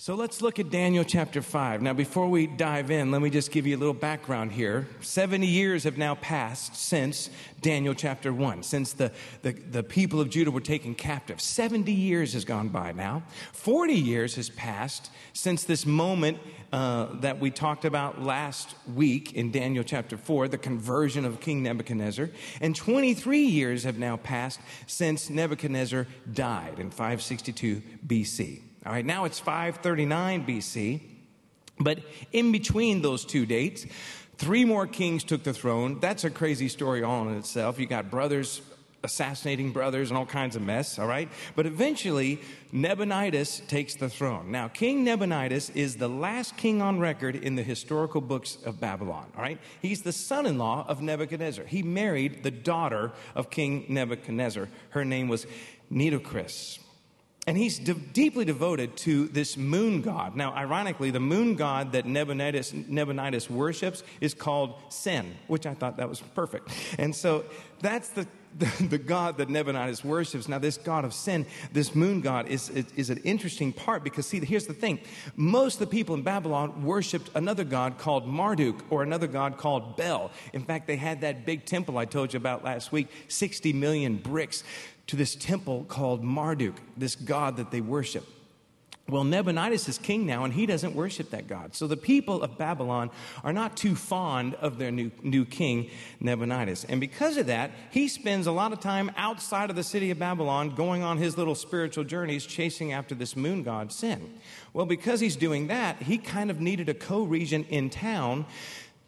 So let's look at Daniel chapter 5. Now, before we dive in, let me just give you a little background here. 70 years have now passed since Daniel chapter 1, since the, the, the, people of Judah were taken captive. 70 years has gone by now. 40 years has passed since this moment uh, that we talked about last week in Daniel chapter 4, the conversion of King Nebuchadnezzar. And 23 years have now passed since Nebuchadnezzar died in 562 BC. All right, now it's 539 BC. But in between those two dates, three more kings took the throne. That's a crazy story all in itself. You got brothers assassinating brothers and all kinds of mess, all right? But eventually, Nabonidus takes the throne. Now, King Nabonidus is the last king on record in the historical books of Babylon, all right? He's the son in law of Nebuchadnezzar. He married the daughter of King Nebuchadnezzar. Her name was Nitocris. And he's de- deeply devoted to this moon god. Now, ironically, the moon god that Nabonidus, Nabonidus worships is called Sin, which I thought that was perfect. And so that's the, the, the, god that Nabonidus worships. Now, this god of sin, this moon god, is, is, is, an interesting part because, see, here's the thing. Most of the people in Babylon worshiped another god called Marduk or another god called Bel. In fact, they had that big temple I told you about last week 60 million bricks to this temple called Marduk, this god that they worship. Well, Nabonidus is king now, and he doesn't worship that God. So the people of Babylon are not too fond of their new, new king, Nabonidus. And because of that, he spends a lot of time outside of the city of Babylon going on his little spiritual journeys chasing after this moon god, Sin. Well, because he's doing that, he kind of needed a co regent in town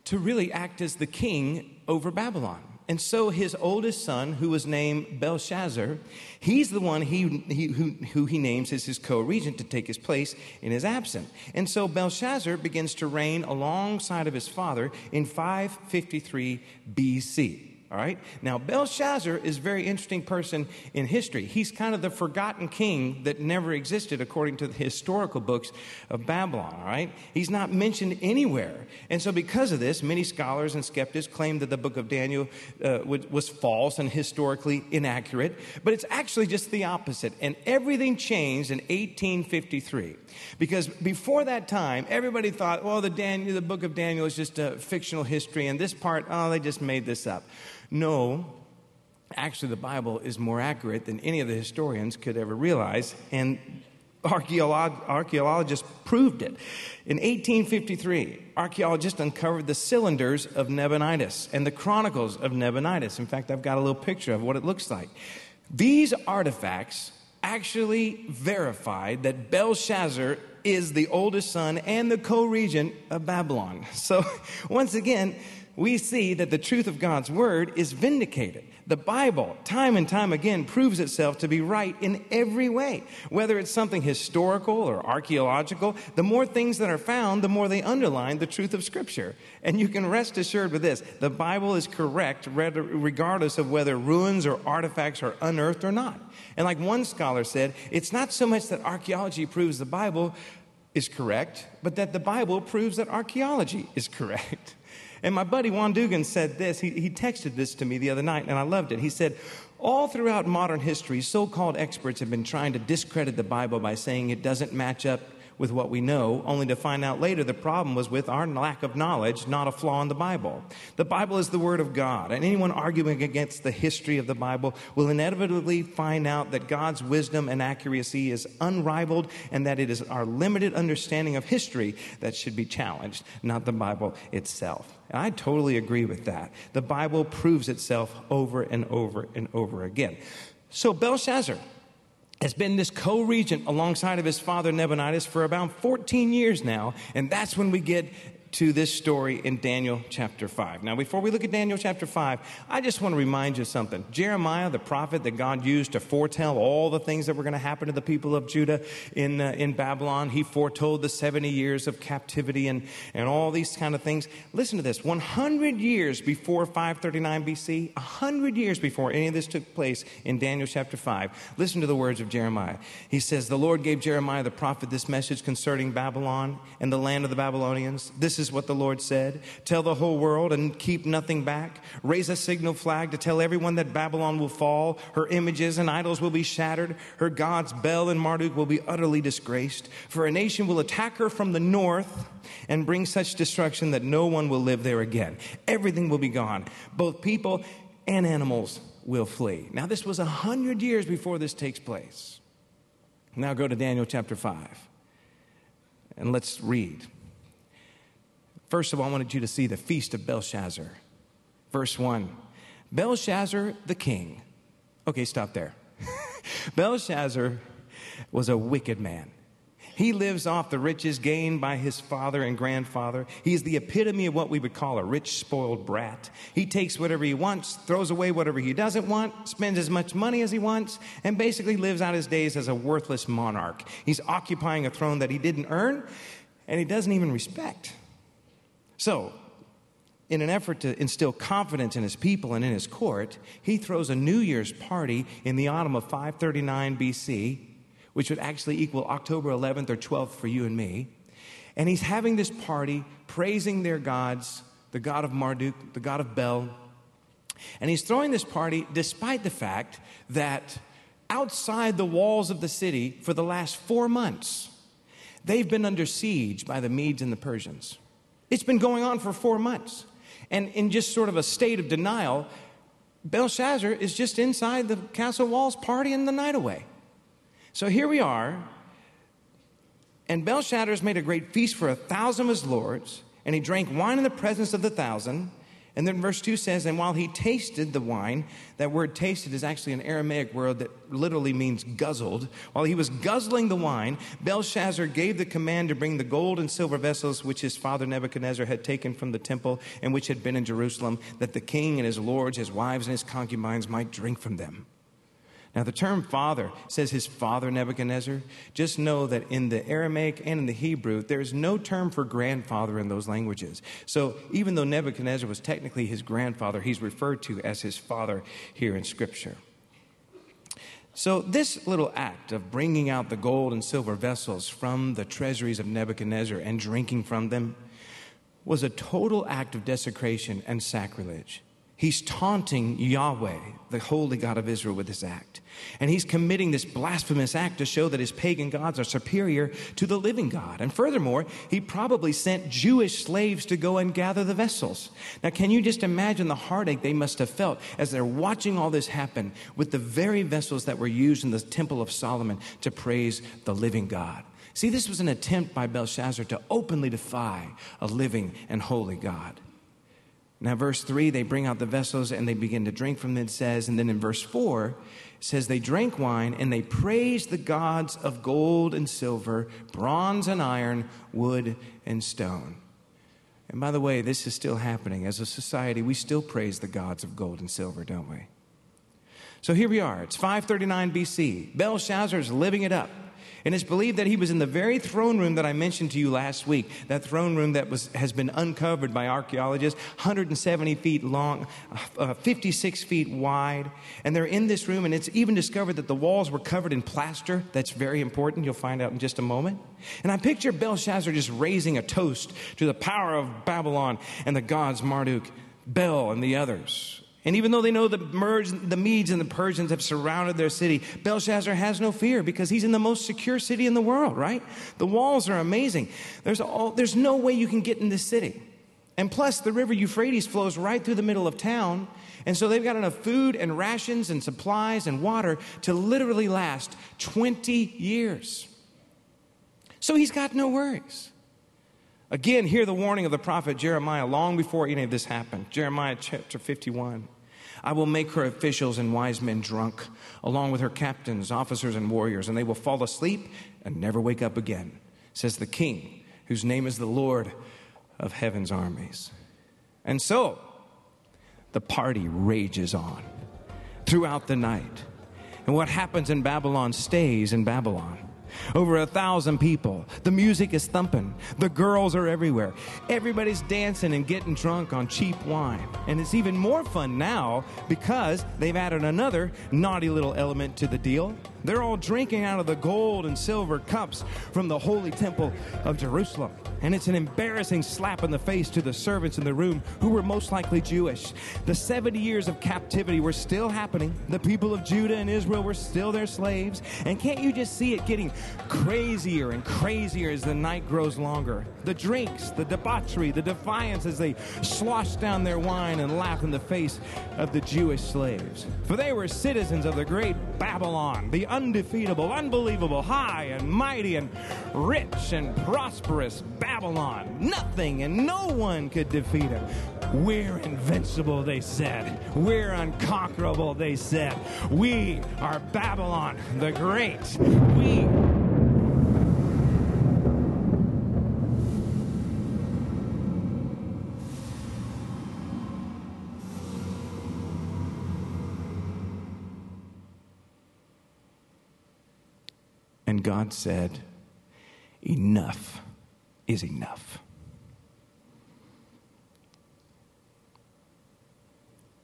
to really act as the king over Babylon. And so his oldest son, who was named Belshazzar, he's the one he, he, who, who he names as his co regent to take his place in his absence. And so Belshazzar begins to reign alongside of his father in 553 BC. All right? Now, Belshazzar is a very interesting person in history. He's kind of the forgotten king that never existed according to the historical books of Babylon. All right? He's not mentioned anywhere. And so, because of this, many scholars and skeptics claim that the book of Daniel uh, was false and historically inaccurate. But it's actually just the opposite. And everything changed in 1853. Because before that time, everybody thought, well, the, Daniel, the book of Daniel is just a fictional history, and this part, oh, they just made this up. No, actually, the Bible is more accurate than any of the historians could ever realize, and archaeologists proved it. In 1853, archaeologists uncovered the cylinders of Nabonidus and the chronicles of Nabonidus. In fact, I've got a little picture of what it looks like. These artifacts actually verified that Belshazzar is the oldest son and the co regent of Babylon. So, once again, we see that the truth of God's word is vindicated. The Bible, time and time again, proves itself to be right in every way. Whether it's something historical or archaeological, the more things that are found, the more they underline the truth of Scripture. And you can rest assured with this the Bible is correct regardless of whether ruins or artifacts are unearthed or not. And like one scholar said, it's not so much that archaeology proves the Bible is correct, but that the Bible proves that archaeology is correct. And my buddy Juan Dugan said this. He, he texted this to me the other night, and I loved it. He said, All throughout modern history, so called experts have been trying to discredit the Bible by saying it doesn't match up with what we know, only to find out later the problem was with our lack of knowledge, not a flaw in the Bible. The Bible is the Word of God, and anyone arguing against the history of the Bible will inevitably find out that God's wisdom and accuracy is unrivaled and that it is our limited understanding of history that should be challenged, not the Bible itself. And I totally agree with that. The Bible proves itself over and over and over again. So, Belshazzar, has been this co regent alongside of his father Nabonidus for about 14 years now, and that's when we get to this story in Daniel chapter 5. Now, before we look at Daniel chapter 5, I just want to remind you something. Jeremiah, the prophet that God used to foretell all the things that were going to happen to the people of Judah in, uh, in Babylon, he foretold the 70 years of captivity and, and all these kind of things. Listen to this 100 years before 539 BC, 100 years before any of this took place in Daniel chapter 5, listen to the words of Jeremiah. He says, The Lord gave Jeremiah the prophet this message concerning Babylon and the land of the Babylonians. This is what the Lord said. Tell the whole world and keep nothing back. Raise a signal flag to tell everyone that Babylon will fall. Her images and idols will be shattered. Her gods, Bel and Marduk, will be utterly disgraced. For a nation will attack her from the north and bring such destruction that no one will live there again. Everything will be gone. Both people and animals will flee. Now, this was a hundred years before this takes place. Now go to Daniel chapter 5 and let's read. First of all, I wanted you to see the feast of Belshazzar. Verse 1 Belshazzar the king. Okay, stop there. Belshazzar was a wicked man. He lives off the riches gained by his father and grandfather. He's the epitome of what we would call a rich, spoiled brat. He takes whatever he wants, throws away whatever he doesn't want, spends as much money as he wants, and basically lives out his days as a worthless monarch. He's occupying a throne that he didn't earn and he doesn't even respect. So, in an effort to instill confidence in his people and in his court, he throws a New Year's party in the autumn of 539 BC which would actually equal October 11th or 12th for you and me. And he's having this party praising their gods, the god of Marduk, the god of Bel. And he's throwing this party despite the fact that outside the walls of the city for the last four months, they've been under siege by the Medes and the Persians. It's been going on for four months. And in just sort of a state of denial, Belshazzar is just inside the castle walls partying the night away. So here we are, and Belshazzar has made a great feast for a thousand of his lords, and he drank wine in the presence of the thousand. And then verse 2 says, And while he tasted the wine, that word tasted is actually an Aramaic word that literally means guzzled. While he was guzzling the wine, Belshazzar gave the command to bring the gold and silver vessels which his father Nebuchadnezzar had taken from the temple and which had been in Jerusalem, that the king and his lords, his wives, and his concubines might drink from them. Now, the term father says his father Nebuchadnezzar. Just know that in the Aramaic and in the Hebrew, there is no term for grandfather in those languages. So, even though Nebuchadnezzar was technically his grandfather, he's referred to as his father here in Scripture. So, this little act of bringing out the gold and silver vessels from the treasuries of Nebuchadnezzar and drinking from them was a total act of desecration and sacrilege. He's taunting Yahweh, the holy God of Israel, with this act. And he's committing this blasphemous act to show that his pagan gods are superior to the living God. And furthermore, he probably sent Jewish slaves to go and gather the vessels. Now, can you just imagine the heartache they must have felt as they're watching all this happen with the very vessels that were used in the Temple of Solomon to praise the living God? See, this was an attempt by Belshazzar to openly defy a living and holy God. Now, verse 3, they bring out the vessels and they begin to drink from it, it says. And then in verse 4, it says, They drank wine and they praised the gods of gold and silver, bronze and iron, wood and stone. And by the way, this is still happening. As a society, we still praise the gods of gold and silver, don't we? So here we are. It's 539 BC. Belshazzar is living it up. And it's believed that he was in the very throne room that I mentioned to you last week, that throne room that was, has been uncovered by archaeologists, 170 feet long, uh, 56 feet wide. And they're in this room, and it's even discovered that the walls were covered in plaster. That's very important. You'll find out in just a moment. And I picture Belshazzar just raising a toast to the power of Babylon and the gods Marduk, Bel, and the others. And even though they know the, Merge, the Medes and the Persians have surrounded their city, Belshazzar has no fear because he's in the most secure city in the world, right? The walls are amazing. There's, all, there's no way you can get in this city. And plus, the river Euphrates flows right through the middle of town. And so they've got enough food and rations and supplies and water to literally last 20 years. So he's got no worries. Again, hear the warning of the prophet Jeremiah long before any of this happened. Jeremiah chapter 51. I will make her officials and wise men drunk, along with her captains, officers, and warriors, and they will fall asleep and never wake up again, says the king, whose name is the Lord of heaven's armies. And so, the party rages on throughout the night. And what happens in Babylon stays in Babylon. Over a thousand people. The music is thumping. The girls are everywhere. Everybody's dancing and getting drunk on cheap wine. And it's even more fun now because they've added another naughty little element to the deal. They're all drinking out of the gold and silver cups from the holy temple of Jerusalem. And it's an embarrassing slap in the face to the servants in the room who were most likely Jewish. The 70 years of captivity were still happening. The people of Judah and Israel were still their slaves. And can't you just see it getting crazier and crazier as the night grows longer? The drinks, the debauchery, the defiance as they sloshed down their wine and laughed in the face of the Jewish slaves. For they were citizens of the great Babylon, the undefeatable, unbelievable, high and mighty and rich and prosperous Babylon. Nothing and no one could defeat him. We're invincible, they said. We're unconquerable, they said. We are Babylon the Great. We God said, Enough is enough.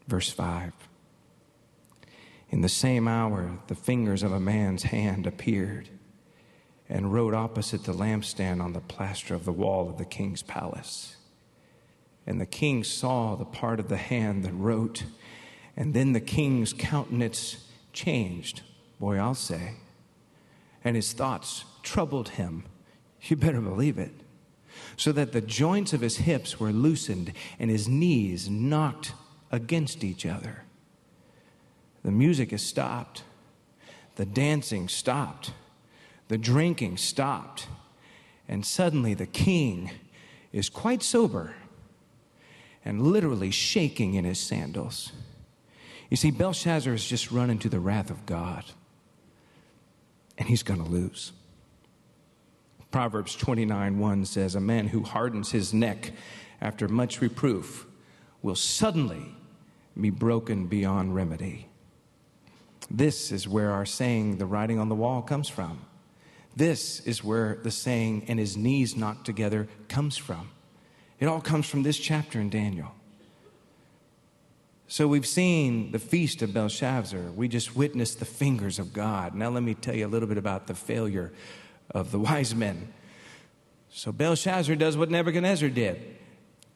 Verse 5 In the same hour, the fingers of a man's hand appeared and wrote opposite the lampstand on the plaster of the wall of the king's palace. And the king saw the part of the hand that wrote, and then the king's countenance changed. Boy, I'll say and his thoughts troubled him. You better believe it. So that the joints of his hips were loosened and his knees knocked against each other. The music has stopped. The dancing stopped. The drinking stopped. And suddenly the king is quite sober and literally shaking in his sandals. You see, Belshazzar has just run into the wrath of God and he's going to lose. Proverbs 29 1 says, A man who hardens his neck after much reproof will suddenly be broken beyond remedy. This is where our saying, the writing on the wall, comes from. This is where the saying, and his knees knocked together, comes from. It all comes from this chapter in Daniel. So we've seen the feast of Belshazzar. We just witnessed the fingers of God. Now let me tell you a little bit about the failure of the wise men. So Belshazzar does what Nebuchadnezzar did.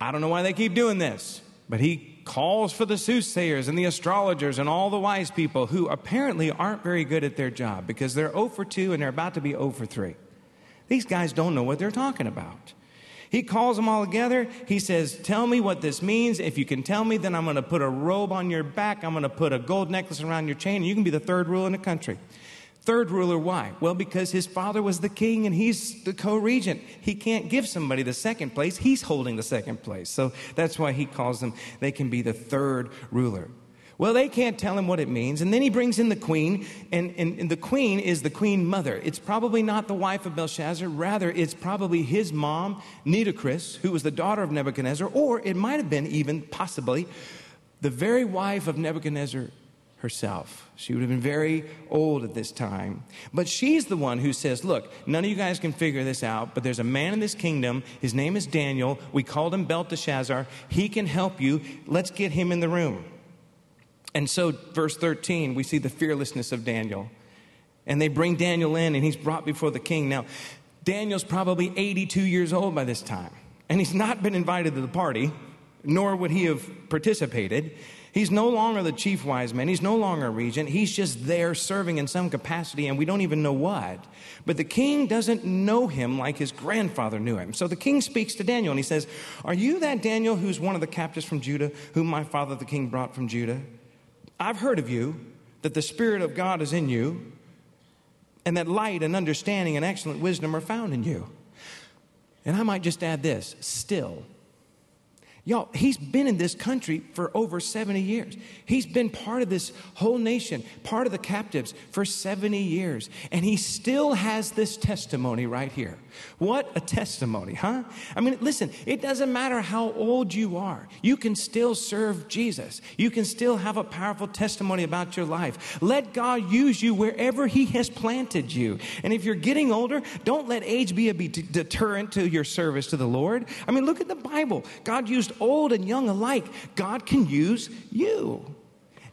I don't know why they keep doing this, but he calls for the soothsayers and the astrologers and all the wise people who apparently aren't very good at their job because they're 0 for 2 and they're about to be 0 for 3. These guys don't know what they're talking about. He calls them all together. He says, Tell me what this means. If you can tell me, then I'm going to put a robe on your back. I'm going to put a gold necklace around your chain, and you can be the third ruler in the country. Third ruler, why? Well, because his father was the king and he's the co regent. He can't give somebody the second place, he's holding the second place. So that's why he calls them, they can be the third ruler. Well, they can't tell him what it means. And then he brings in the queen, and, and, and, the queen is the queen mother. It's probably not the wife of Belshazzar, rather, it's probably his mom, Nitocris, who was the daughter of Nebuchadnezzar, or it might have been even possibly the very wife of Nebuchadnezzar herself. She would have been very old at this time. But she's the one who says, Look, none of you guys can figure this out, but there's a man in this kingdom. His name is Daniel. We called him Belteshazzar. He can help you. Let's get him in the room. And so, verse 13, we see the fearlessness of Daniel. And they bring Daniel in, and he's brought before the king. Now, Daniel's probably 82 years old by this time, and he's not been invited to the party, nor would he have participated. He's no longer the chief wise man. He's no longer a regent. He's just there serving in some capacity, and we don't even know what. But the king doesn't know him like his grandfather knew him. So the king speaks to Daniel, and he says, Are you that Daniel who's one of the captives from Judah, whom my father the king brought from Judah? I've heard of you, that the Spirit of God is in you, and that light and understanding and excellent wisdom are found in you. And I might just add this still. Y'all, he's been in this country for over 70 years. He's been part of this whole nation, part of the captives for 70 years. And he still has this testimony right here. What a testimony, huh? I mean, listen, it doesn't matter how old you are, you can still serve Jesus. You can still have a powerful testimony about your life. Let God use you wherever He has planted you. And if you're getting older, don't let age be a deterrent to your service to the Lord. I mean, look at the Bible. God used old and young alike. God can use you.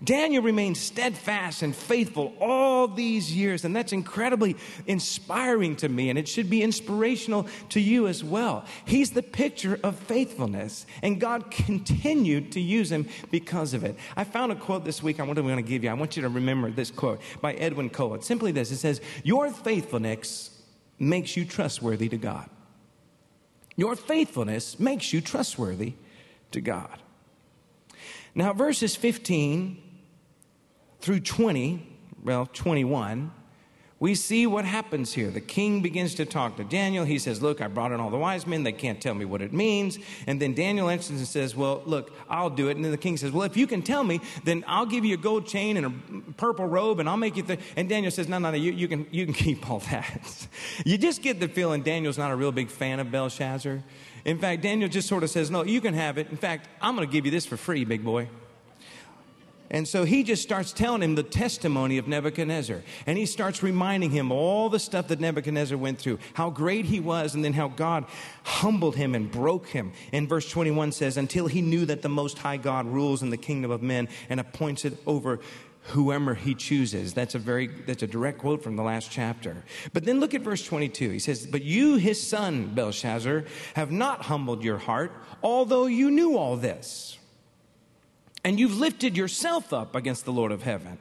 Daniel remained steadfast and faithful all these years, and that's incredibly inspiring to me, and it should be inspirational to you as well. He's the picture of faithfulness, and God continued to use him because of it. I found a quote this week I want to give you. I want you to remember this quote by Edwin Cole. It's simply this it says, Your faithfulness makes you trustworthy to God. Your faithfulness makes you trustworthy to God. Now, verses 15 through 20, well, 21, we see what happens here. The king begins to talk to Daniel. He says, Look, I brought in all the wise men. They can't tell me what it means. And then Daniel answers and says, Well, look, I'll do it. And then the king says, Well, if you can tell me, then I'll give you a gold chain and a purple robe and I'll make you. Th-. And Daniel says, No, no, no, you, you, can, you can keep all that. you just get the feeling Daniel's not a real big fan of Belshazzar. In fact, Daniel just sort of says, No, you can have it. In fact, I'm going to give you this for free, big boy. And so he just starts telling him the testimony of Nebuchadnezzar. And he starts reminding him all the stuff that Nebuchadnezzar went through, how great he was, and then how God humbled him and broke him. And verse 21 says, Until he knew that the Most High God rules in the kingdom of men and appoints it over whoever he chooses. That's a very that's a direct quote from the last chapter. But then look at verse 22. He says, "But you his son Belshazzar have not humbled your heart, although you knew all this." And you've lifted yourself up against the Lord of heaven.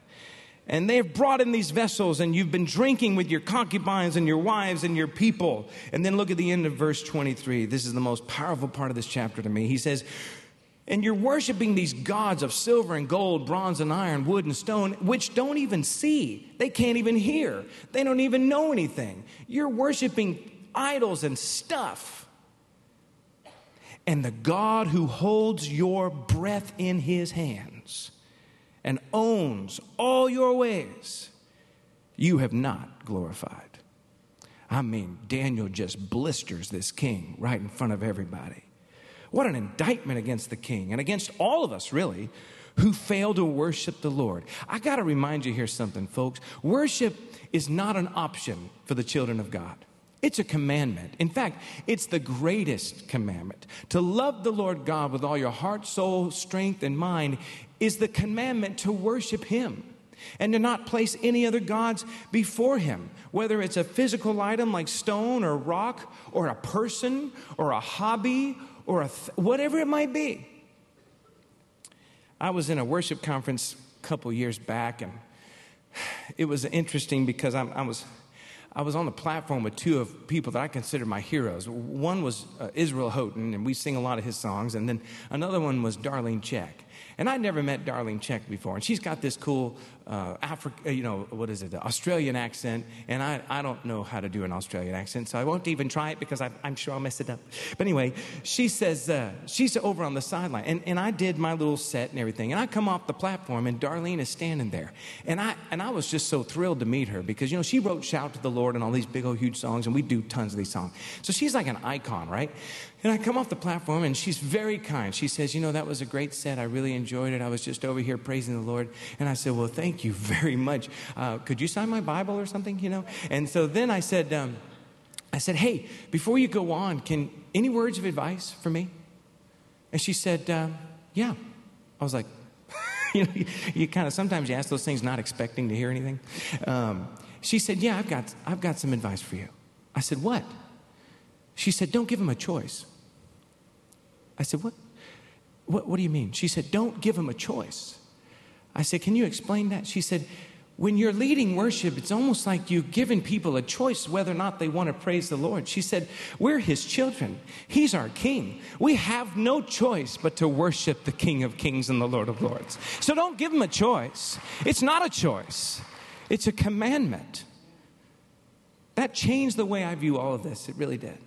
And they have brought in these vessels, and you've been drinking with your concubines and your wives and your people. And then look at the end of verse 23. This is the most powerful part of this chapter to me. He says, And you're worshiping these gods of silver and gold, bronze and iron, wood and stone, which don't even see. They can't even hear. They don't even know anything. You're worshiping idols and stuff and the God who holds your breath in his hands and owns all your ways, you have not glorified. I mean, Daniel just blisters this king right in front of everybody. What an indictment against the king and against all of us, really, who fail to worship the Lord. I got to remind you here something, folks. Worship is not an option for the children of God. It's a commandment. In fact, it's the greatest commandment. To love the Lord God with all your heart, soul, strength, and mind is the commandment to worship Him and to not place any other gods before Him, whether it's a physical item like stone or rock, or a person, or a hobby, or a th- whatever it might be. I was in a worship conference a couple years back, and it was interesting because I'm, I was I was on the platform with two of people that I consider my heroes. One was uh, Israel Houghton, and we sing a lot of his songs, and then another one was Darlene Zschech. And I'd never met Darlene Zschech before, and she's got this cool uh, Africa, uh, you know, what is it, the Australian accent, and I, I don't know how to do an Australian accent, so I won't even try it because I, am sure I'll mess it up. But anyway, she says, uh, she's over on the sideline, and, and I did my little set and everything, and I come off the platform, and Darlene is standing there, and I, and I was just so thrilled to meet her because, you know, she wrote Shout to the Lord and all these big old huge songs, and we do tons of these songs. So she's like an icon, right? And I come off the platform, and she's very kind. She says, You know, that was a great set. I really enjoyed it. I was just over here praising the Lord. And I said, Well, thank you very much. Uh, could you sign my Bible or something, you know? And so then I said, um, I said, Hey, before you go on, can any words of advice for me? And she said, uh, Yeah. I was like, you know, you, you kind of sometimes you ask those things not expecting to hear anything. Um, she said, Yeah, I've got, I've got some advice for you. I said, What? She said, Don't give him a choice. I said, What? What, what do you mean? She said, Don't give him a choice. I said, Can you explain that? She said, when you're leading worship, it's almost like you've given people a choice whether or not they want to praise the Lord. She said, We're His children. He's our King. We have no choice but to worship the King of Kings and the Lord of Lords. So don't give Him a choice. It's not a choice, it's a commandment. That changed the way I view all of this. It really did.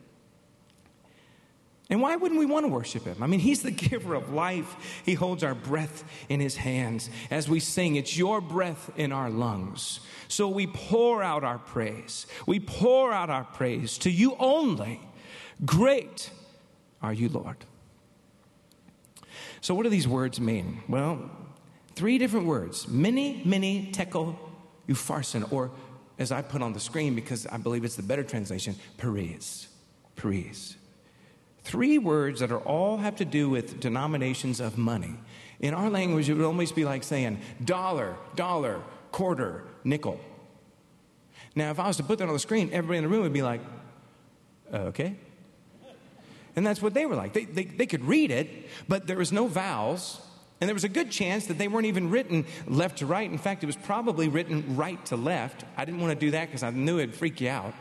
And why wouldn't we want to worship him? I mean, he's the giver of life. He holds our breath in his hands. As we sing, it's your breath in our lungs. So we pour out our praise. We pour out our praise to you only. Great are you, Lord. So, what do these words mean? Well, three different words mene, mene, tekel, upharsin, or as I put on the screen because I believe it's the better translation, Peres. Peres. Three words that are all have to do with denominations of money. In our language, it would almost be like saying dollar, dollar, quarter, nickel. Now, if I was to put that on the screen, everybody in the room would be like, okay. And that's what they were like. They, they, they could read it, but there was no vowels. And there was a good chance that they weren't even written left to right. In fact, it was probably written right to left. I didn't want to do that because I knew it'd freak you out.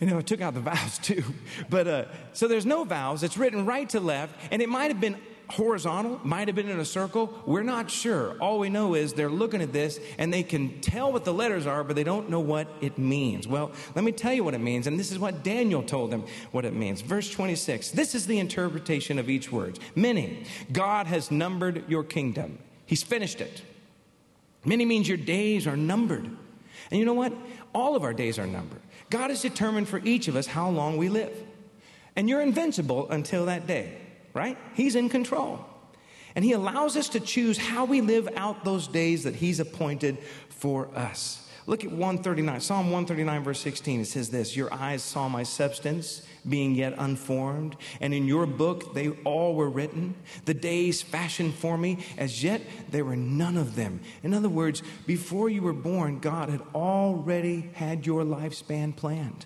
You know, I took out the vowels too. But uh, so there's no vowels. It's written right to left, and it might have been horizontal, might have been in a circle. We're not sure. All we know is they're looking at this and they can tell what the letters are, but they don't know what it means. Well, let me tell you what it means, and this is what Daniel told them what it means. Verse 26 this is the interpretation of each word. Mene, God has numbered your kingdom, He's finished it. Mene means your days are numbered. And you know what? All of our days are numbered. God has determined for each of us how long we live. And you're invincible until that day right? He's in control. And He allows us to choose how we live out those days that He's appointed for us. Look at 139, Psalm 139, verse 16. It says this Your eyes saw my substance being yet unformed, and in your book they all were written. The days fashioned for me, as yet there were none of them. In other words, before you were born, God had already had your lifespan planned.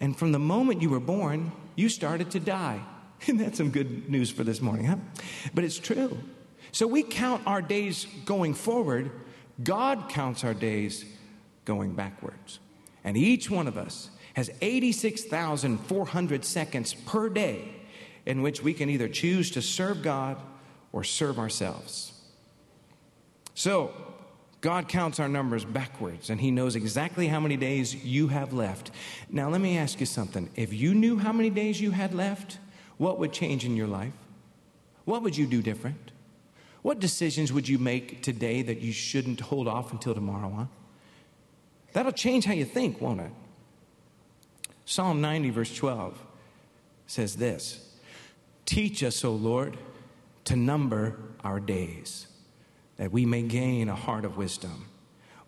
And from the moment you were born, you started to die. Isn't that some good news for this morning, huh? But it's true. So we count our days going forward, God counts our days going backwards. And each one of us has 86,400 seconds per day in which we can either choose to serve God or serve ourselves. So, God counts our numbers backwards and He knows exactly how many days you have left. Now, let me ask you something. If you knew how many days you had left, what would change in your life? What would you do different? What decisions would you make today that you shouldn't hold off until tomorrow, huh? That'll change how you think, won't it? Psalm 90, verse 12 says this Teach us, O Lord, to number our days, that we may gain a heart of wisdom.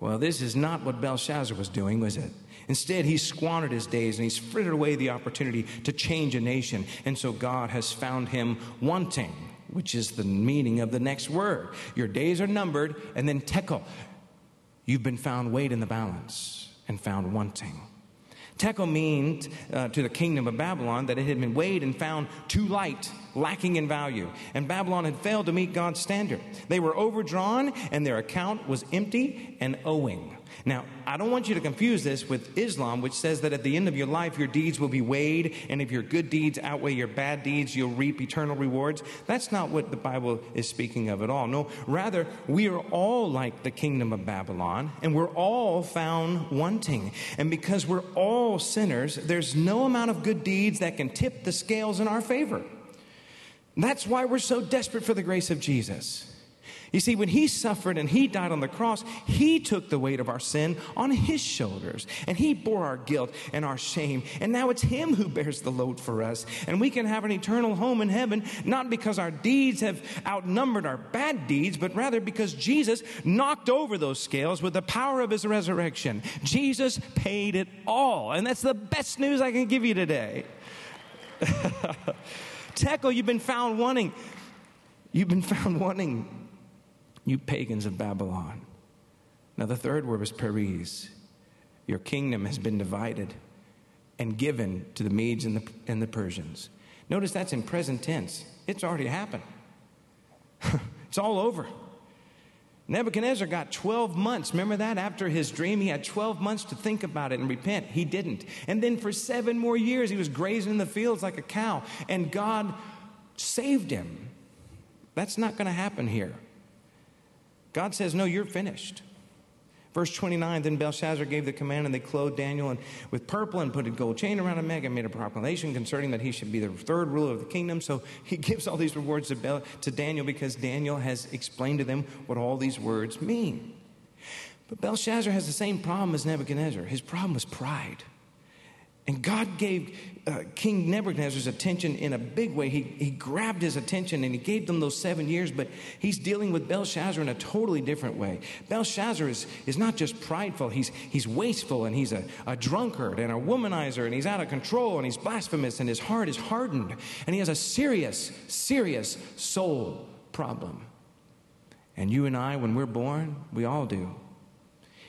Well, this is not what Belshazzar was doing, was it? Instead, he squandered his days and he's frittered away the opportunity to change a nation. And so God has found him wanting, which is the meaning of the next word. Your days are numbered, and then tekel. You've been found weighed in the balance and found wanting. Tekel means uh, to the kingdom of Babylon that it had been weighed and found too light, lacking in value. And Babylon had failed to meet God's standard. They were overdrawn, and their account was empty and owing. Now, I don't want you to confuse this with Islam, which says that at the end of your life, your deeds will be weighed, and if your good deeds outweigh your bad deeds, you'll reap eternal rewards. That's not what the Bible is speaking of at all. No, rather, we are all like the kingdom of Babylon, and we're all found wanting. And because we're all sinners, there's no amount of good deeds that can tip the scales in our favor. That's why we're so desperate for the grace of Jesus. You see, when he suffered and he died on the cross, he took the weight of our sin on his shoulders and he bore our guilt and our shame. And now it's him who bears the load for us. And we can have an eternal home in heaven, not because our deeds have outnumbered our bad deeds, but rather because Jesus knocked over those scales with the power of his resurrection. Jesus paid it all. And that's the best news I can give you today. Tekel, oh, you've been found wanting. You've been found wanting you pagans of Babylon. Now, the third word was Peres. Your kingdom has been divided and given to the Medes and the, and the Persians. Notice that's in present tense. It's already happened, it's all over. Nebuchadnezzar got 12 months. Remember that? After his dream, he had 12 months to think about it and repent. He didn't. And then for seven more years, he was grazing in the fields like a cow, and God saved him. That's not going to happen here. God says, No, you're finished. Verse 29 Then Belshazzar gave the command, and they clothed Daniel with purple and put a gold chain around his neck and made a proclamation concerning that he should be the third ruler of the kingdom. So he gives all these rewards to, Bel, to Daniel because Daniel has explained to them what all these words mean. But Belshazzar has the same problem as Nebuchadnezzar. His problem was pride. And God gave uh, King Nebuchadnezzar's attention in a big way. He, he grabbed his attention and he gave them those seven years, but he's dealing with Belshazzar in a totally different way. Belshazzar is, is not just prideful, he's, he's wasteful and he's a, a drunkard and a womanizer and he's out of control and he's blasphemous and his heart is hardened and he has a serious, serious soul problem. And you and I, when we're born, we all do.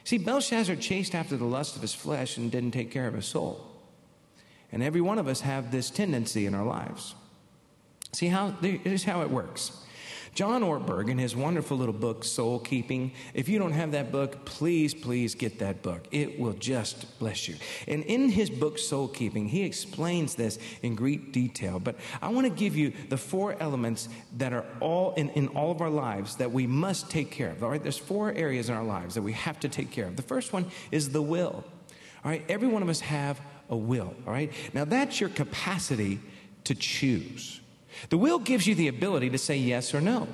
See, Belshazzar chased after the lust of his flesh and didn't take care of his soul. And every one of us have this tendency in our lives. See how here's how it works. John Ortberg, in his wonderful little book, Soul Keeping, if you don't have that book, please, please get that book. It will just bless you. And in his book, Soul Keeping, he explains this in great detail. But I want to give you the four elements that are all in, in all of our lives that we must take care of. All right, there's four areas in our lives that we have to take care of. The first one is the will. All right, every one of us have a will, all right? Now, that's your capacity to choose. The will gives you the ability to say yes or no.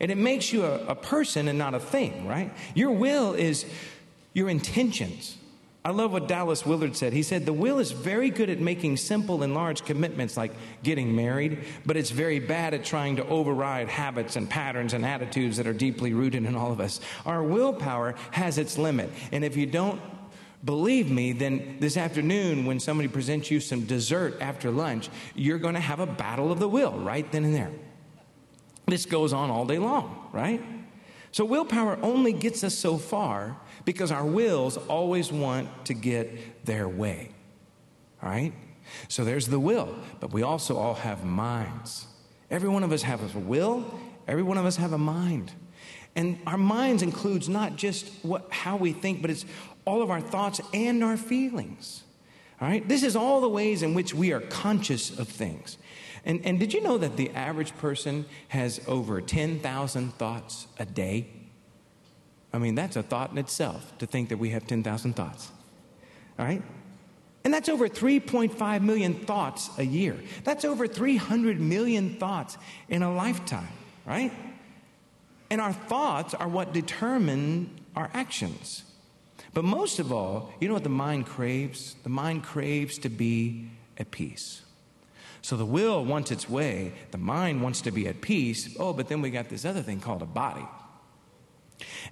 And it makes you a, a person and not a thing, right? Your will is your intentions. I love what Dallas Willard said. He said, The will is very good at making simple and large commitments like getting married, but it's very bad at trying to override habits and patterns and attitudes that are deeply rooted in all of us. Our willpower has its limit. And if you don't believe me, then this afternoon, when somebody presents you some dessert after lunch, you're going to have a battle of the will right then and there. This goes on all day long, right? So, willpower only gets us so far because our wills always want to get their way, all right? So, there's the will, but we also all have minds. Every one of us have a will, every one of us have a mind. And our minds includes not just what, how we think, but it's all of our thoughts and our feelings. All right? This is all the ways in which we are conscious of things. And, and did you know that the average person has over 10,000 thoughts a day? I mean, that's a thought in itself to think that we have 10,000 thoughts. All right? And that's over 3.5 million thoughts a year. That's over 300 million thoughts in a lifetime, right? And our thoughts are what determine our actions. But most of all, you know what the mind craves? The mind craves to be at peace. So the will wants its way, the mind wants to be at peace. Oh, but then we got this other thing called a body.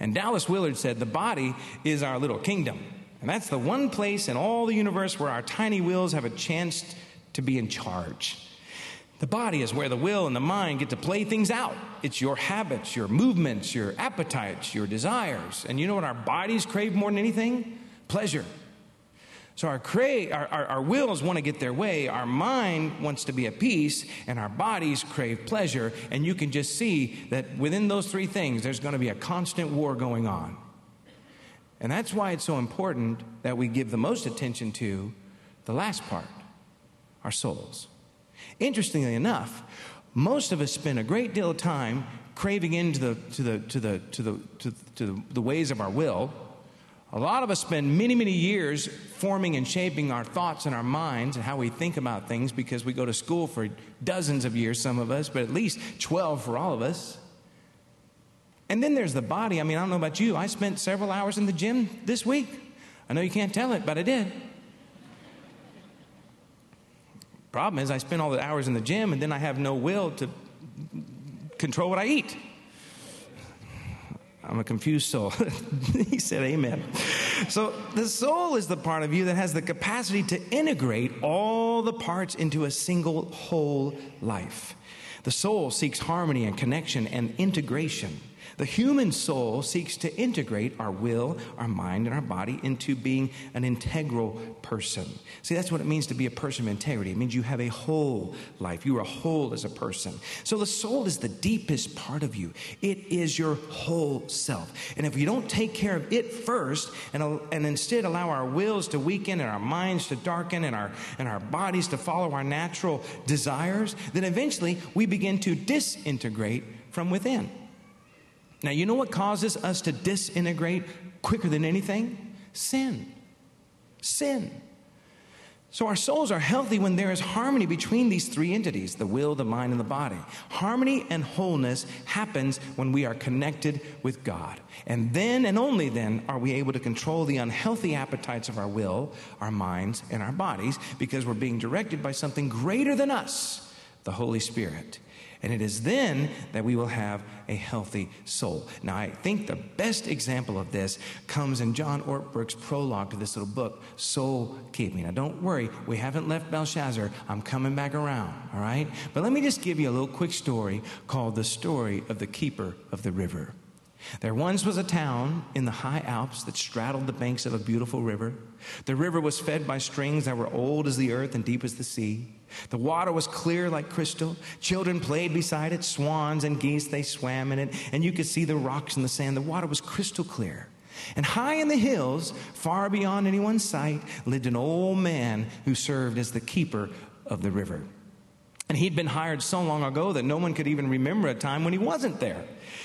And Dallas Willard said the body is our little kingdom. And that's the one place in all the universe where our tiny wills have a chance to be in charge. The body is where the will and the mind get to play things out. It's your habits, your movements, your appetites, your desires. And you know what our bodies crave more than anything? Pleasure. So our, cra- our, our, our, wills want to get their way, our mind wants to be at peace, and our bodies crave pleasure. And you can just see that within those three things, there's going to be a constant war going on. And that's why it's so important that we give the most attention to the last part our souls. Interestingly enough, most of us spend a great deal of time craving into the, to, the, to, the, to, the, to, to the ways of our will. A lot of us spend many, many years forming and shaping our thoughts and our minds and how we think about things because we go to school for dozens of years, some of us, but at least 12 for all of us. And then there's the body. I mean, I don't know about you. I spent several hours in the gym this week. I know you can't tell it, but I did. Problem is, I spend all the hours in the gym and then I have no will to control what I eat. I'm a confused soul. he said, Amen. So, the soul is the part of you that has the capacity to integrate all the parts into a single whole life. The soul seeks harmony and connection and integration. The human soul seeks to integrate our will, our mind, and our body into being an integral person. See, that's what it means to be a person of integrity. It means you have a whole life. You are whole as a person. So the soul is the deepest part of you, it is your whole self. And if you don't take care of it first and, and instead allow our wills to weaken and our minds to darken and our, and our bodies to follow our natural desires, then eventually we begin to disintegrate from within. Now, you know what causes us to disintegrate quicker than anything? Sin. Sin. So, our souls are healthy when there is harmony between these three entities the will, the mind, and the body. Harmony and wholeness happens when we are connected with God. And then and only then are we able to control the unhealthy appetites of our will, our minds, and our bodies because we're being directed by something greater than us, the Holy Spirit. And it is then that we will have a healthy soul. Now, I think the best example of this comes in John Ortberg's prologue to this little book, Soul Keeping. Now, don't worry, we haven't left Belshazzar. I'm coming back around, all right? But let me just give you a little quick story called The Story of the Keeper of the River. There once was a town in the high Alps that straddled the banks of a beautiful river. The river was fed by springs that were old as the earth and deep as the sea. The water was clear like crystal. Children played beside it. Swans and geese, they swam in it. And you could see the rocks and the sand. The water was crystal clear. And high in the hills, far beyond anyone's sight, lived an old man who served as the keeper of the river. And he'd been hired so long ago that no one could even remember a time when he wasn't there.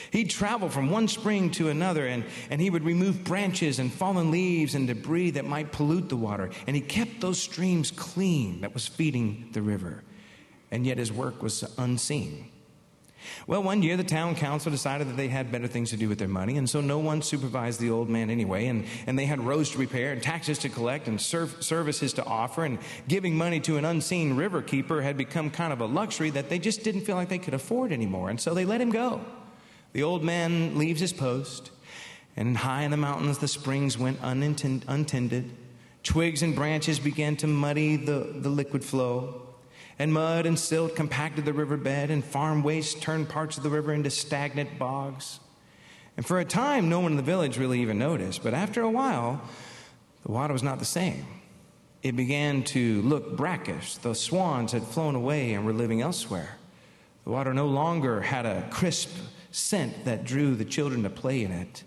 He'd travel from one spring to another and, and he would remove branches and fallen leaves and debris that might pollute the water. And he kept those streams clean that was feeding the river. And yet his work was unseen. Well, one year the town council decided that they had better things to do with their money, and so no one supervised the old man anyway. And, and they had roads to repair, and taxes to collect, and serv- services to offer, and giving money to an unseen river keeper had become kind of a luxury that they just didn't feel like they could afford anymore. And so they let him go. The old man leaves his post, and high in the mountains the springs went untended. Twigs and branches began to muddy the, the liquid flow and mud and silt compacted the riverbed, and farm waste turned parts of the river into stagnant bogs. And for a time, no one in the village really even noticed, but after a while, the water was not the same. It began to look brackish. The swans had flown away and were living elsewhere. The water no longer had a crisp scent that drew the children to play in it.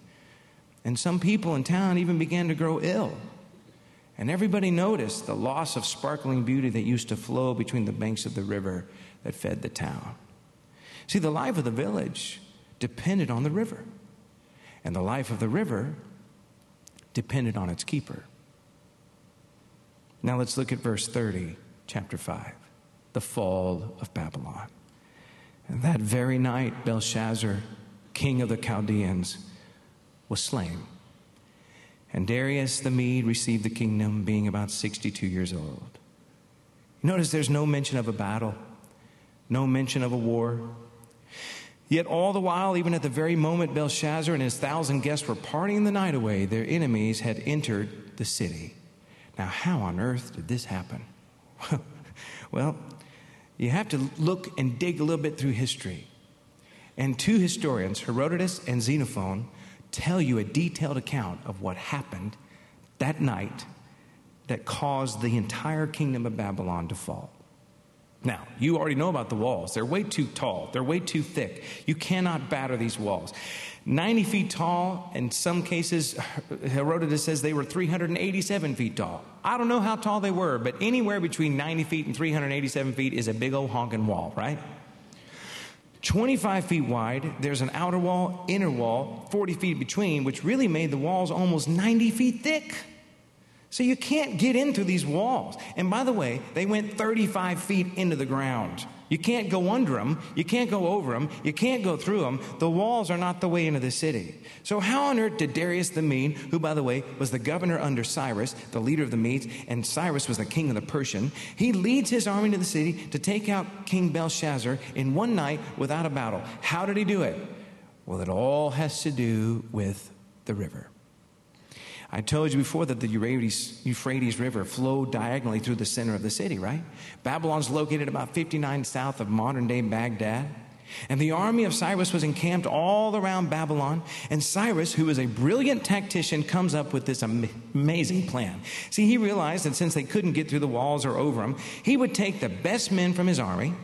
And some people in town even began to grow ill. And everybody noticed the loss of sparkling beauty that used to flow between the banks of the river that fed the town. See, the life of the village depended on the river, and the life of the river depended on its keeper. Now let's look at verse 30, chapter 5, the fall of Babylon. And that very night, Belshazzar, king of the Chaldeans, was slain. And Darius the Mede received the kingdom being about 62 years old. Notice there's no mention of a battle, no mention of a war. Yet, all the while, even at the very moment Belshazzar and his thousand guests were partying the night away, their enemies had entered the city. Now, how on earth did this happen? well, you have to look and dig a little bit through history. And two historians, Herodotus and Xenophon, tell you a detailed account of what happened that night that caused the entire kingdom of Babylon to fall. Now, you already know about the walls. They're way too tall, they're way too thick. You cannot batter these walls. 90 feet tall, in some cases, Herodotus says they were 387 feet tall. I don't know how tall they were, but anywhere between 90 feet and 387 feet is a big old honking wall, right? 25 feet wide. There's an outer wall, inner wall, 40 feet between, which really made the walls almost 90 feet thick. So you can't get into these walls. And by the way, they went 35 feet into the ground. You can't go under them. You can't go over them. You can't go through them. The walls are not the way into the city. So, how on earth did Darius the Mede, who, by the way, was the governor under Cyrus, the leader of the Medes, and Cyrus was the king of the Persian, he leads his army to the city to take out King Belshazzar in one night without a battle. How did he do it? Well, it all has to do with the river. I told you before that the Euphrates, Euphrates, River flowed diagonally through the center of the city, right? Babylon's located about 59 south of modern day Baghdad. And the army of Cyrus was encamped all around Babylon. And Cyrus, who is a brilliant tactician, comes up with this amazing plan. See, he realized that since they couldn't get through the walls or over them, he would take the best men from his army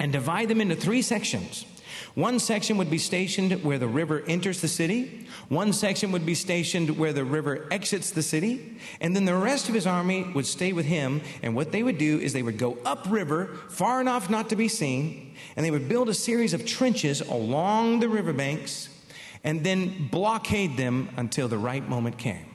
and divide them into three sections. One section would be stationed where the river enters the city, one section would be stationed where the river exits the city, and then the rest of his army would stay with him. And what they would do is they would go upriver, far enough not to be seen, and they would build a series of trenches along the riverbanks and then blockade them until the right moment came.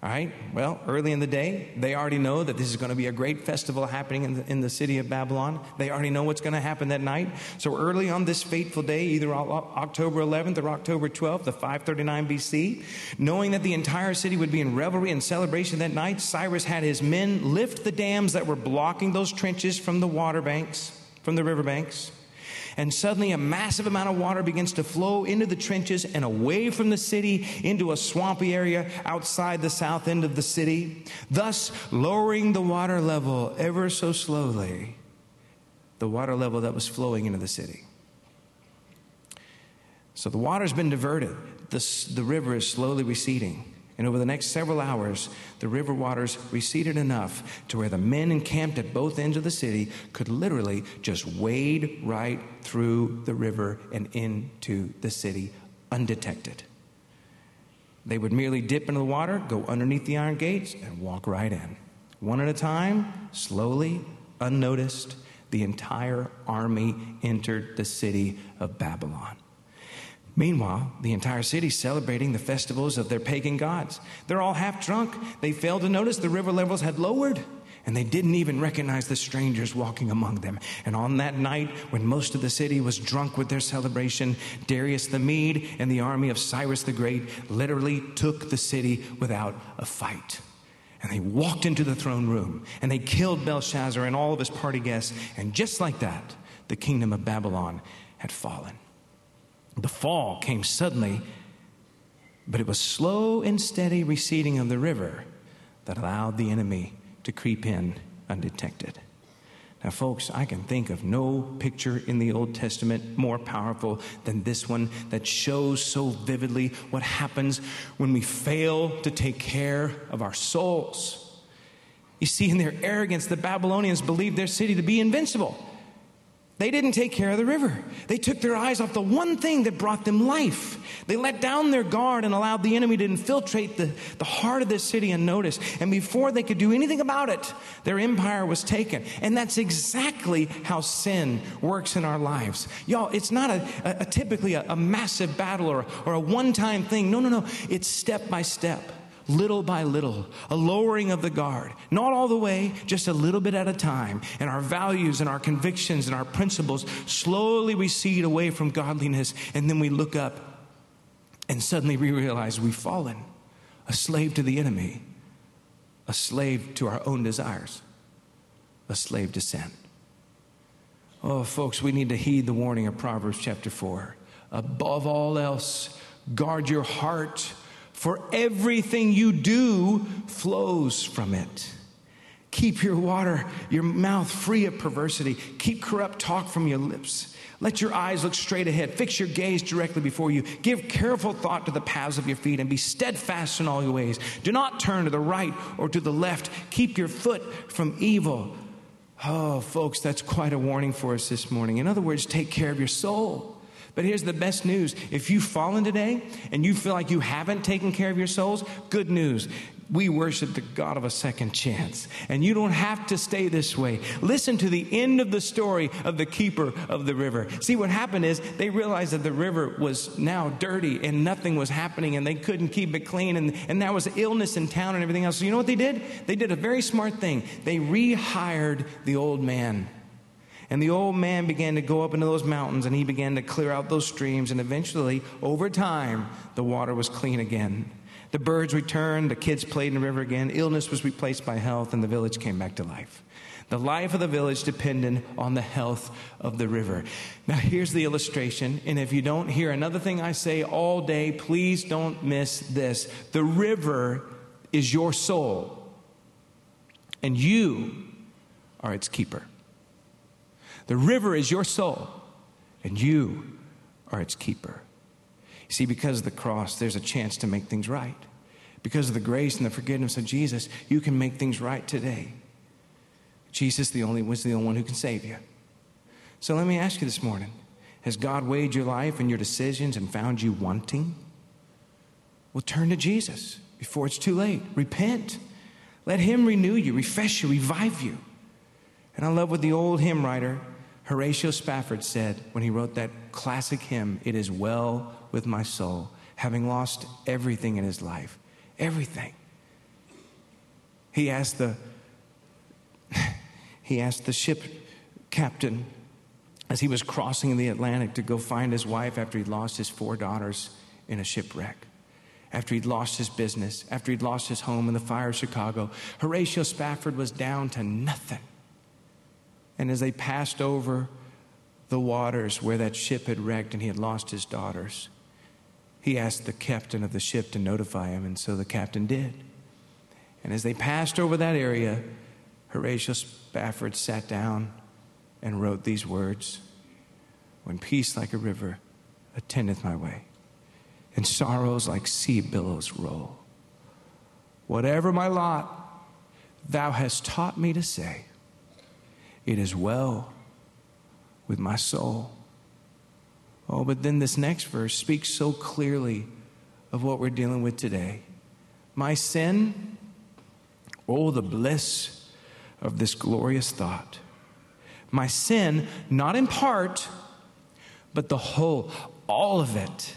All right, well, early in the day, they already know that this is going to be a great festival happening in the, in the city of Babylon. They already know what's going to happen that night. So early on this fateful day, either October 11th or October 12th, the 539 BC, knowing that the entire city would be in revelry and celebration that night, Cyrus had his men lift the dams that were blocking those trenches from the water banks, from the river banks and suddenly a massive amount of water begins to flow into the trenches and away from the city into a swampy area outside the south end of the city, thus lowering the water level ever so slowly, the water level that was flowing into the city. So the water's been diverted. The, the river is slowly receding. And over the next several hours, the river waters receded enough to where the men encamped at both ends of the city could literally just wade right through the river and into the city undetected. They would merely dip into the water, go underneath the iron gates, and walk right in. One at a time, slowly, unnoticed, the entire army entered the city of Babylon. Meanwhile, the entire city celebrating the festivals of their pagan gods. They're all half drunk. They failed to notice the river levels had lowered, and they didn't even recognize the strangers walking among them. And on that night, when most of the city was drunk with their celebration, Darius the Mede and the army of Cyrus the Great literally took the city without a fight. And they walked into the throne room and they killed Belshazzar and all of his party guests. And just like that, the kingdom of Babylon had fallen. The fall came suddenly, but it was slow and steady receding of the river that allowed the enemy to creep in undetected. Now, folks, I can think of no picture in the Old Testament more powerful than this one that shows so vividly what happens when we fail to take care of our souls. You see, in their arrogance, the Babylonians believed their city to be invincible. They didn't take care of the river. They took their eyes off the one thing that brought them life. They let down their guard and allowed the enemy to infiltrate the, the heart of this city unnoticed. And before they could do anything about it, their empire was taken. And that's exactly how sin works in our lives. Y'all, it's not a, a, a typically a, a massive battle or, or a one time thing. No, no, no. It's step by step little by little, a lowering of the guard, not all the way, just a little bit at a time. And our values and our convictions and our principles slowly recede away from godliness. And then we look up and suddenly we realize we've fallen, a slave to the enemy, a slave to our own desires, a slave to sin. Oh, folks, we need to heed the warning of Proverbs chapter 4. Above all else, guard your heart for everything you do flows from it. Keep your water, your mouth free of perversity. Keep corrupt talk from your lips. Let your eyes look straight ahead. Fix your gaze directly before you. Give careful thought to the paths of your feet and be steadfast in all your ways. Do not turn to the right or to the left. Keep your foot from evil. Oh, folks, that's quite a warning for us this morning. In other words, take care of your soul. But here's the best news if you've fallen today and you feel like you haven't taken care of your souls, good news. We worship the God of a second chance. And you don't have to stay this way. Listen to the end of the story of the keeper of the river. See, what happened is they realized that the river was now dirty and nothing was happening and they couldn't keep it clean. And, and there was illness in town and everything else. So, you know what they did? They did a very smart thing. They rehired the old man and the old man began to go up into those mountains and he began to clear out those streams. And eventually, over time, the water was clean again. The birds returned, the kids played in the river again, illness was replaced by health, and the village came back to life. The life of the village depended on the health of the river. Now, here's the illustration. And if you don't hear another thing I say all day, please don't miss this. The river is your soul, and you are its keeper. The river is your soul, and you are its keeper. You see, because of the cross, there's a chance to make things right. Because of the grace and the forgiveness of Jesus, you can make things right today. Jesus the only was the only one who can save you. So let me ask you this morning Has God weighed your life and your decisions and found you wanting? Well, turn to Jesus before it's too late. Repent. Let Him renew you, refresh you, revive you. And I love what the old hymn writer Horatio Spafford said when he wrote that classic hymn, It is well with my soul, having lost everything in his life. Everything. He asked the he asked the ship captain as he was crossing the Atlantic to go find his wife after he'd lost his four daughters in a shipwreck, after he'd lost his business, after he'd lost his home in the fire of Chicago. Horatio Spafford was down to nothing. And as they passed over the waters where that ship had wrecked and he had lost his daughters, he asked the captain of the ship to notify him, and so the captain did. And as they passed over that area, Horatio Spafford sat down and wrote these words When peace like a river attendeth my way, and sorrows like sea billows roll, whatever my lot, thou hast taught me to say, It is well with my soul. Oh, but then this next verse speaks so clearly of what we're dealing with today. My sin, oh, the bliss of this glorious thought. My sin, not in part, but the whole, all of it.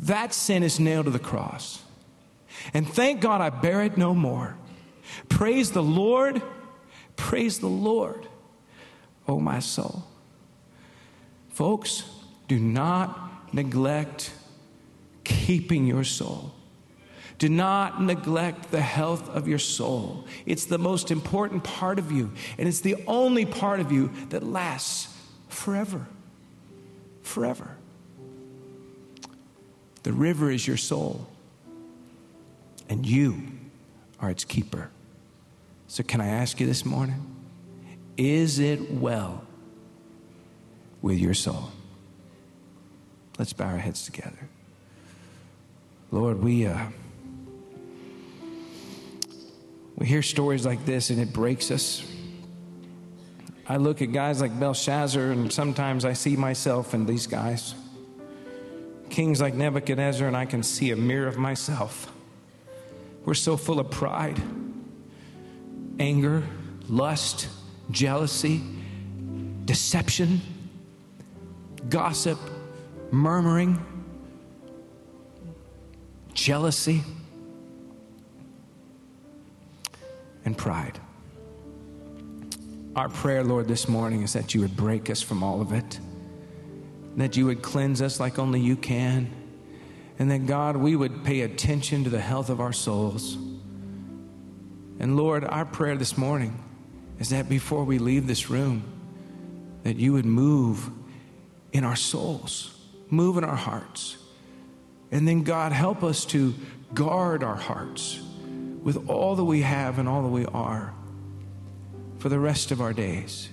That sin is nailed to the cross. And thank God I bear it no more. Praise the Lord. Praise the Lord, oh my soul. Folks, do not neglect keeping your soul. Do not neglect the health of your soul. It's the most important part of you, and it's the only part of you that lasts forever. Forever. The river is your soul, and you are its keeper. So, can I ask you this morning? Is it well with your soul? Let's bow our heads together. Lord, we. Uh, we hear stories like this and it breaks us. I look at guys like Belshazzar and sometimes I see myself in these guys. Kings like Nebuchadnezzar, and I can see a mirror of myself. We're so full of pride, anger, lust, jealousy, deception, gossip, murmuring, jealousy. and pride. Our prayer, Lord, this morning is that you would break us from all of it, that you would cleanse us like only you can, and that, God, we would pay attention to the health of our souls. And Lord, our prayer this morning is that before we leave this room, that you would move in our souls, move in our hearts. And then, God, help us to guard our hearts with all that we have and all that we are for the rest of our days.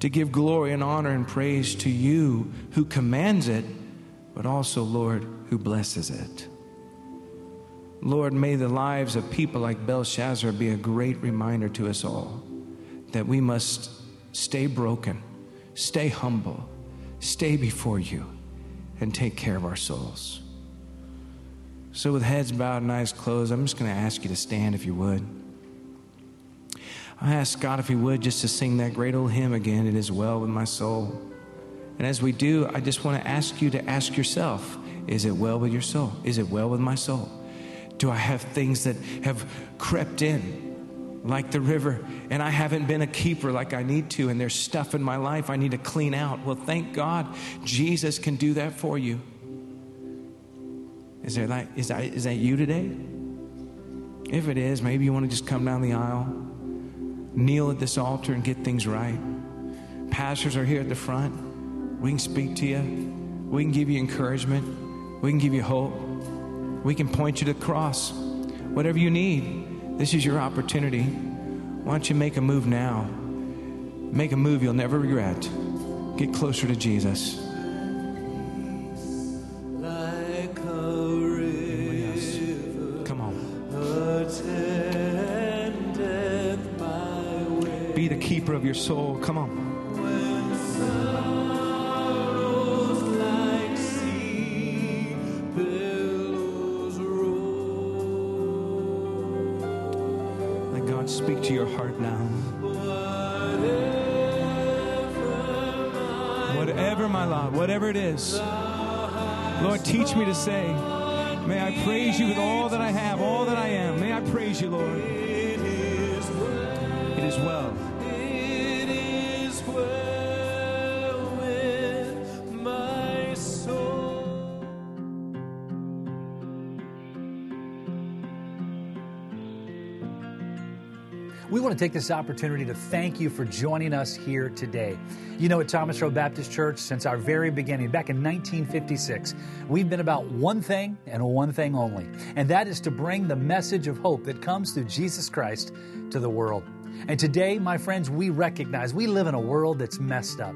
To give glory and honor and praise to you who commands it, but also, Lord, who blesses it. Lord, may the lives of people like Belshazzar be a great reminder to us all that we must stay broken, stay humble, stay before you, and take care of our souls. So, with heads bowed and eyes closed, I'm just going to ask you to stand if you would. I ask God if He would just to sing that great old hymn again, It Is Well With My Soul. And as we do, I just want to ask you to ask yourself Is it well with your soul? Is it well with my soul? Do I have things that have crept in like the river and I haven't been a keeper like I need to, and there's stuff in my life I need to clean out? Well, thank God Jesus can do that for you. Is there like is that is that you today? If it is, maybe you want to just come down the aisle, kneel at this altar and get things right. Pastors are here at the front. We can speak to you. We can give you encouragement. We can give you hope. We can point you to the cross. Whatever you need, this is your opportunity. Why don't you make a move now? Make a move you'll never regret. Get closer to Jesus. Come on. Be the keeper of your soul. Come on. Whatever my lot, whatever it is, Lord, teach me to say, May I praise you with all that I have, all that I am. May I praise you, Lord. It is well. Want to take this opportunity to thank you for joining us here today. You know, at Thomas Road Baptist Church, since our very beginning, back in 1956, we've been about one thing and one thing only, and that is to bring the message of hope that comes through Jesus Christ to the world. And today, my friends, we recognize we live in a world that's messed up.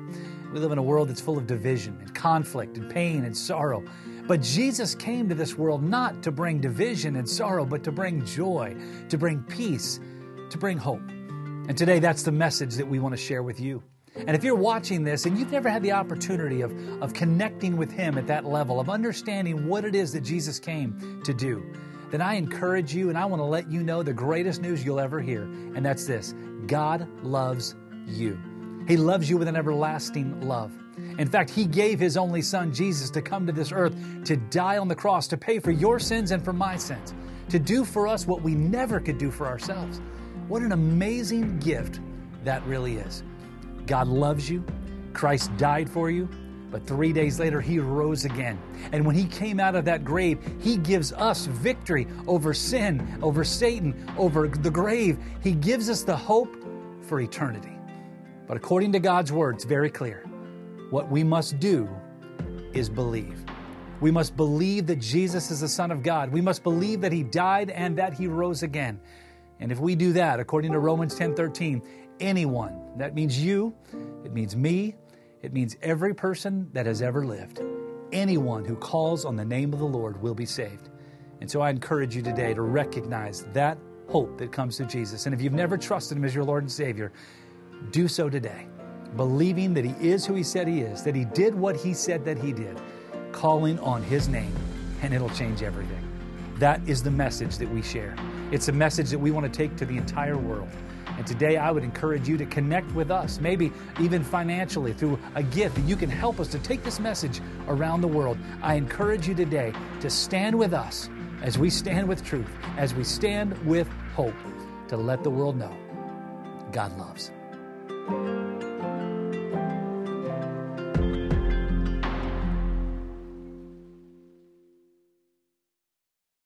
We live in a world that's full of division and conflict and pain and sorrow. But Jesus came to this world not to bring division and sorrow, but to bring joy, to bring peace, to bring hope. And today, that's the message that we want to share with you. And if you're watching this and you've never had the opportunity of, of connecting with Him at that level, of understanding what it is that Jesus came to do, then I encourage you and I want to let you know the greatest news you'll ever hear. And that's this God loves you. He loves you with an everlasting love. In fact, He gave His only Son, Jesus, to come to this earth to die on the cross, to pay for your sins and for my sins, to do for us what we never could do for ourselves. What an amazing gift that really is. God loves you. Christ died for you. But three days later, he rose again. And when he came out of that grave, he gives us victory over sin, over Satan, over the grave. He gives us the hope for eternity. But according to God's word, it's very clear. What we must do is believe. We must believe that Jesus is the Son of God. We must believe that he died and that he rose again. And if we do that, according to Romans 10:13, anyone, that means you, it means me, it means every person that has ever lived, anyone who calls on the name of the Lord will be saved. And so I encourage you today to recognize that hope that comes through Jesus. And if you've never trusted Him as your Lord and Savior, do so today, believing that He is who He said He is, that He did what He said that He did, calling on His name, and it'll change everything. That is the message that we share. It's a message that we want to take to the entire world. And today I would encourage you to connect with us, maybe even financially through a gift that you can help us to take this message around the world. I encourage you today to stand with us as we stand with truth, as we stand with hope, to let the world know God loves.